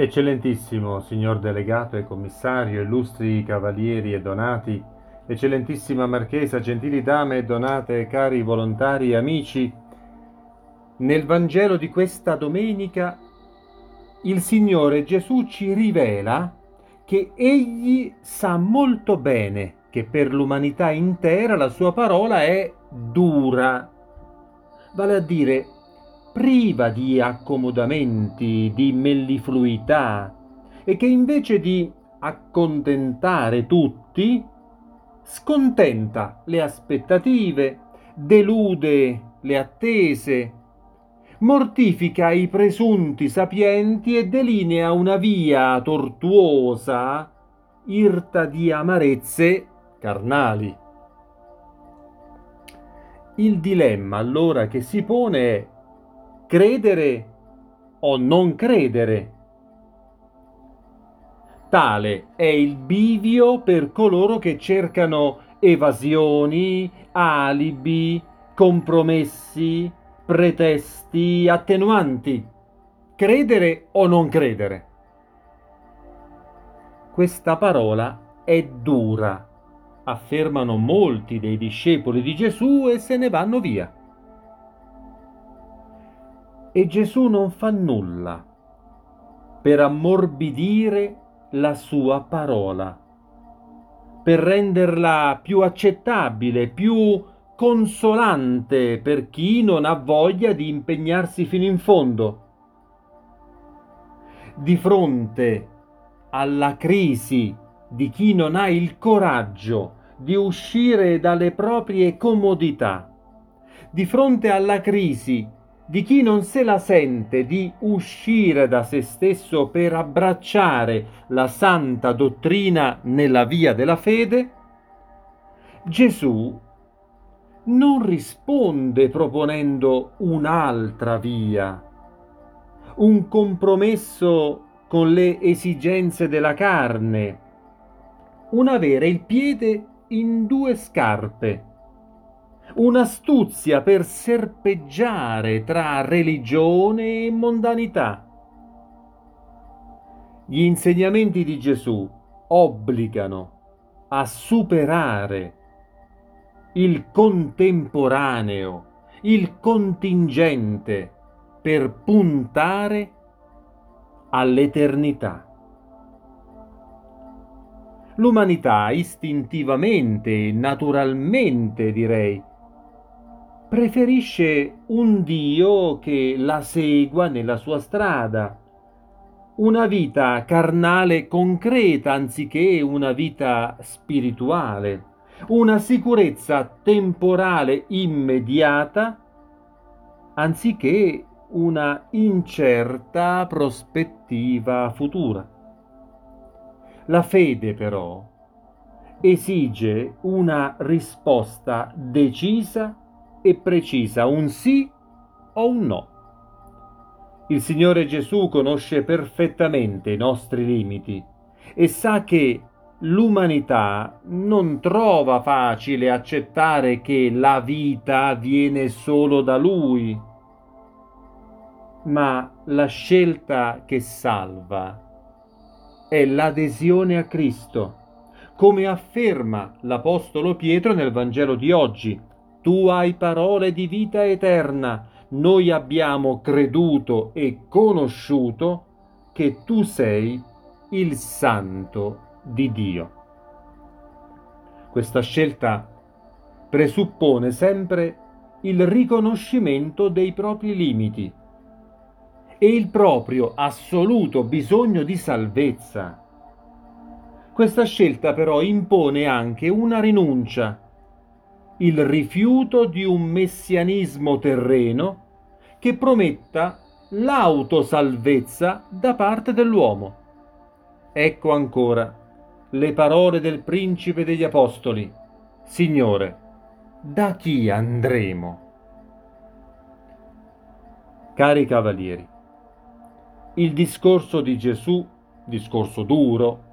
Eccellentissimo signor delegato e commissario, illustri cavalieri e donati, eccellentissima marchesa, gentili dame e donate, cari volontari e amici, nel Vangelo di questa domenica il Signore Gesù ci rivela che Egli sa molto bene che per l'umanità intera la sua parola è dura, vale a dire priva di accomodamenti, di mellifluità e che invece di accontentare tutti, scontenta le aspettative, delude le attese, mortifica i presunti sapienti e delinea una via tortuosa, irta di amarezze carnali. Il dilemma allora che si pone è credere o non credere. Tale è il bivio per coloro che cercano evasioni, alibi, compromessi, pretesti, attenuanti. Credere o non credere. Questa parola è dura, affermano molti dei discepoli di Gesù e se ne vanno via e Gesù non fa nulla per ammorbidire la sua parola, per renderla più accettabile, più consolante per chi non ha voglia di impegnarsi fino in fondo. Di fronte alla crisi di chi non ha il coraggio di uscire dalle proprie comodità, di fronte alla crisi di chi non se la sente di uscire da se stesso per abbracciare la santa dottrina nella via della fede, Gesù non risponde proponendo un'altra via, un compromesso con le esigenze della carne, un avere il piede in due scarpe un'astuzia per serpeggiare tra religione e mondanità. Gli insegnamenti di Gesù obbligano a superare il contemporaneo, il contingente, per puntare all'eternità. L'umanità istintivamente, naturalmente direi, preferisce un Dio che la segua nella sua strada, una vita carnale concreta anziché una vita spirituale, una sicurezza temporale immediata anziché una incerta prospettiva futura. La fede però esige una risposta decisa e precisa, un sì o un no. Il Signore Gesù conosce perfettamente i nostri limiti e sa che l'umanità non trova facile accettare che la vita viene solo da Lui, ma la scelta che salva è l'adesione a Cristo, come afferma l'Apostolo Pietro nel Vangelo di oggi, tu hai parole di vita eterna, noi abbiamo creduto e conosciuto che tu sei il Santo di Dio. Questa scelta presuppone sempre il riconoscimento dei propri limiti e il proprio assoluto bisogno di salvezza. Questa scelta però impone anche una rinuncia il rifiuto di un messianismo terreno che prometta l'autosalvezza da parte dell'uomo. Ecco ancora le parole del principe degli apostoli. Signore, da chi andremo? Cari cavalieri, il discorso di Gesù, discorso duro,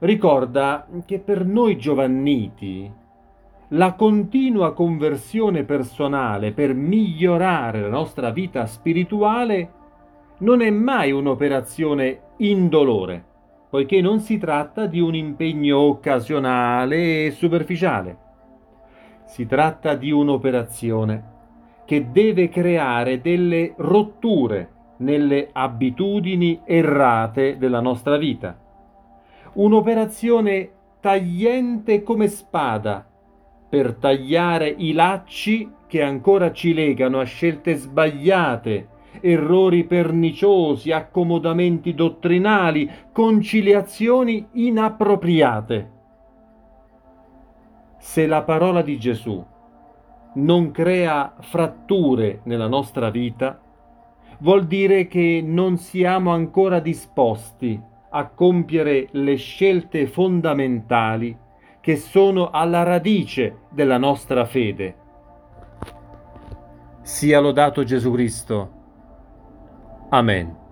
ricorda che per noi giovanniti la continua conversione personale per migliorare la nostra vita spirituale non è mai un'operazione indolore, poiché non si tratta di un impegno occasionale e superficiale. Si tratta di un'operazione che deve creare delle rotture nelle abitudini errate della nostra vita. Un'operazione tagliente come spada per tagliare i lacci che ancora ci legano a scelte sbagliate, errori perniciosi, accomodamenti dottrinali, conciliazioni inappropriate. Se la parola di Gesù non crea fratture nella nostra vita, vuol dire che non siamo ancora disposti a compiere le scelte fondamentali che sono alla radice della nostra fede. Sia lodato Gesù Cristo. Amen.